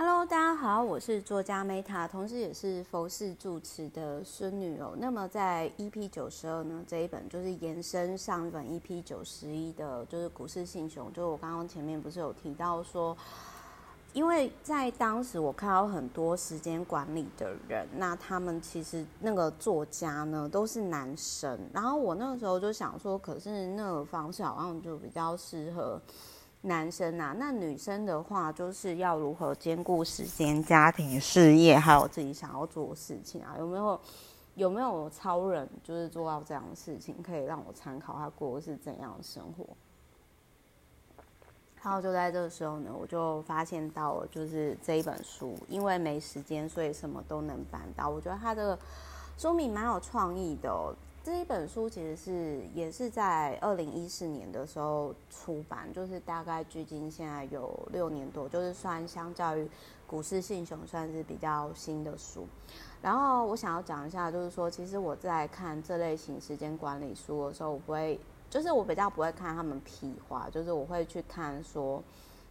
Hello，大家好，我是作家 Meta，同时也是佛系住持的孙女哦。那么在 EP 九十二呢，这一本就是延伸上一本 EP 九十一的，就是股市信雄。就我刚刚前面不是有提到说，因为在当时我看到很多时间管理的人，那他们其实那个作家呢都是男生，然后我那个时候就想说，可是那个方式好像就比较适合。男生啊，那女生的话，就是要如何兼顾时间、家庭、事业，还有自己想要做的事情啊？有没有有没有超人，就是做到这样的事情，可以让我参考他过的是怎样的生活？然后就在这个时候呢，我就发现到了，就是这一本书，因为没时间，所以什么都能办到。我觉得他这个书名蛮有创意的。这一本书其实是也是在二零一四年的时候出版，就是大概距今现在有六年多，就是算相较于股市信雄算是比较新的书。然后我想要讲一下，就是说，其实我在看这类型时间管理书的时候，我不会，就是我比较不会看他们屁话，就是我会去看说。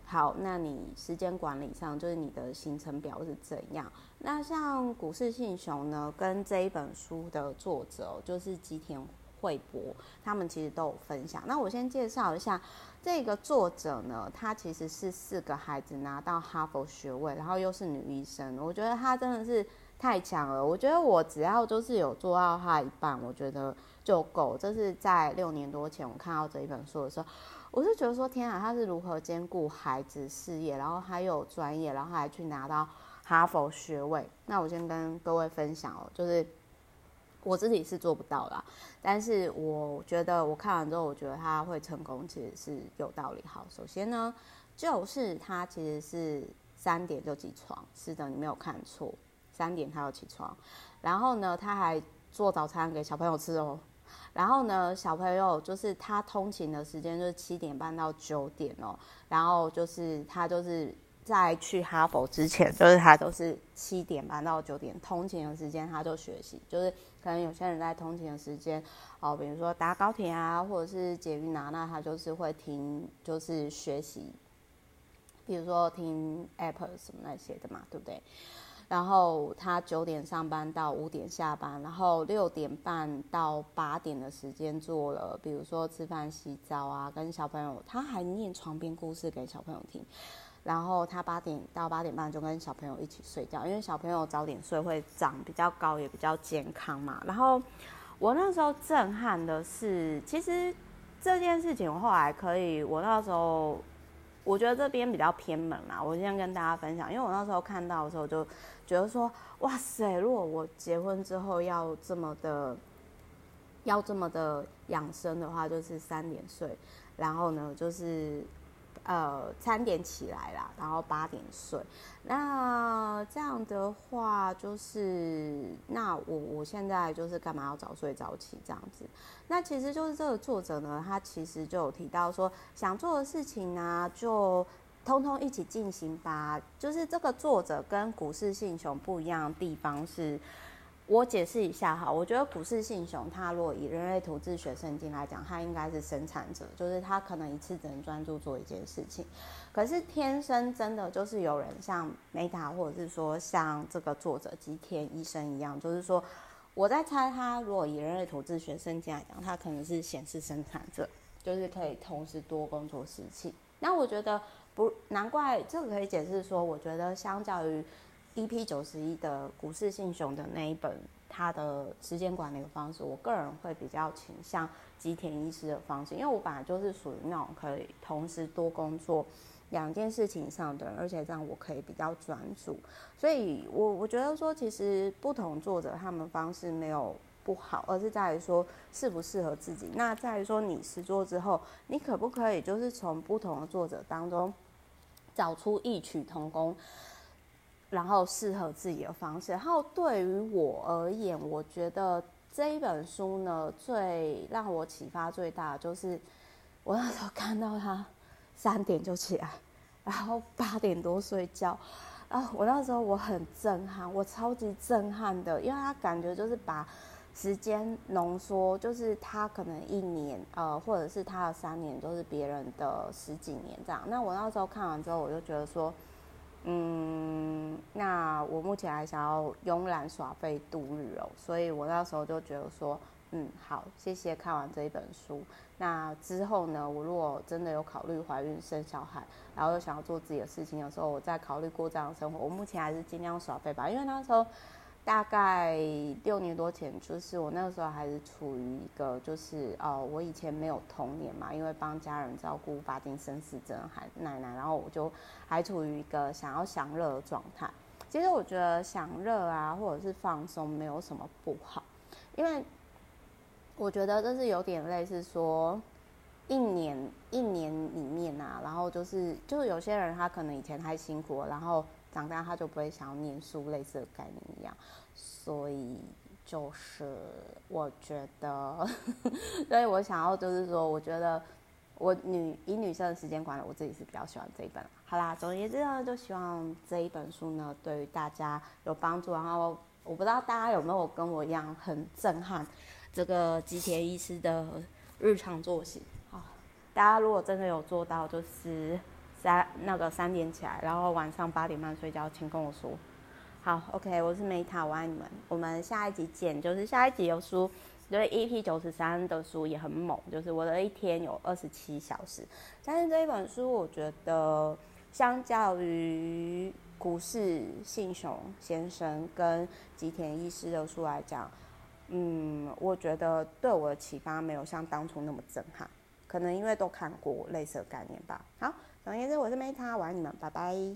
好，那你时间管理上就是你的行程表是怎样？那像股市信雄呢，跟这一本书的作者就是吉田惠博，他们其实都有分享。那我先介绍一下这个作者呢，他其实是四个孩子拿到哈佛学位，然后又是女医生，我觉得他真的是太强了。我觉得我只要就是有做到他一半，我觉得就够。这是在六年多前我看到这一本书的时候。我是觉得说，天啊，他是如何兼顾孩子事业，然后还有专业，然后还去拿到哈佛学位。那我先跟各位分享哦，就是我自己是做不到啦，但是我觉得我看完之后，我觉得他会成功，其实是有道理。好，首先呢，就是他其实是三点就起床，是的，你没有看错，三点他要起床，然后呢，他还做早餐给小朋友吃哦。然后呢，小朋友就是他通勤的时间就是七点半到九点哦。然后就是他就是在去哈佛之前，就是他都是七点半到九点通勤的时间，他就学习。就是可能有些人在通勤的时间哦，比如说搭高铁啊，或者是捷运啊，那他就是会听，就是学习，比如说听 Apple 什么那些的嘛，对不对？然后他九点上班到五点下班，然后六点半到八点的时间做了，比如说吃饭、洗澡啊，跟小朋友，他还念床边故事给小朋友听。然后他八点到八点半就跟小朋友一起睡觉，因为小朋友早点睡会长比较高，也比较健康嘛。然后我那时候震撼的是，其实这件事情我后来可以，我那时候。我觉得这边比较偏门啦，我今天跟大家分享，因为我那时候看到的时候就觉得说，哇塞，如果我结婚之后要这么的，要这么的养生的话，就是三点睡，然后呢就是。呃，三点起来啦，然后八点睡。那这样的话，就是那我我现在就是干嘛要早睡早起这样子？那其实就是这个作者呢，他其实就有提到说，想做的事情呢，就通通一起进行吧。就是这个作者跟股市信雄不一样的地方是。我解释一下哈，我觉得股市信雄，它如果以人类图自学圣经来讲，它应该是生产者，就是他可能一次只能专注做一件事情。可是天生真的就是有人像梅达或者是说像这个作者吉田医生一样，就是说我在猜他如果以人类图自学圣经来讲，他可能是显示生产者，就是可以同时多工作事情。那我觉得不难怪，这个可以解释说，我觉得相较于。EP 九十一的股市信雄的那一本，他的时间管理的方式，我个人会比较倾向吉田医师的方式，因为我本来就是属于那种可以同时多工作两件事情上的人，而且这样我可以比较专注。所以我我觉得说，其实不同作者他们方式没有不好，而是在于说适不适合自己。那在于说你实作之后，你可不可以就是从不同的作者当中找出异曲同工。然后适合自己的方式。然后对于我而言，我觉得这一本书呢，最让我启发最大的就是，我那时候看到他三点就起来，然后八点多睡觉，啊，我那时候我很震撼，我超级震撼的，因为他感觉就是把时间浓缩，就是他可能一年，呃，或者是他的三年，都是别人的十几年这样。那我那时候看完之后，我就觉得说，嗯。那我目前还想要慵懒耍废度日哦，所以我那时候就觉得说，嗯，好，谢谢看完这一本书。那之后呢，我如果真的有考虑怀孕生小孩，然后又想要做自己的事情的时候，我再考虑过这样的生活。我目前还是尽量耍废吧，因为那时候大概六年多前，就是我那个时候还是处于一个就是哦，我以前没有童年嘛，因为帮家人照顾爸经生死症还奶奶，然后我就还处于一个想要享乐的状态。其实我觉得享乐啊，或者是放松，没有什么不好，因为。我觉得这是有点类似说，一年一年里然后就是就是有些人他可能以前太辛苦了，然后长大他就不会想要念书，类似的概念一样。所以就是我觉得，所以我想要就是说，我觉得我女以女生的时间管理，我自己是比较喜欢这一本。好啦，总而言之呢，就希望这一本书呢对于大家有帮助。然后我不知道大家有没有跟我一样很震撼。这个吉田医师的日常作息，大家如果真的有做到，就是三那个三点起来，然后晚上八点半睡觉，请跟我说。好，OK，我是 Meta，我爱你们，我们下一集见。就是下一集有书，就是 EP 九十三的书也很猛，就是我的一天有二十七小时。但是这一本书，我觉得相较于股市信雄先生跟吉田医师的书来讲。嗯，我觉得对我的启发没有像当初那么震撼，可能因为都看过类似的概念吧。好，总而言之，我是 Meta，我爱你们，拜拜。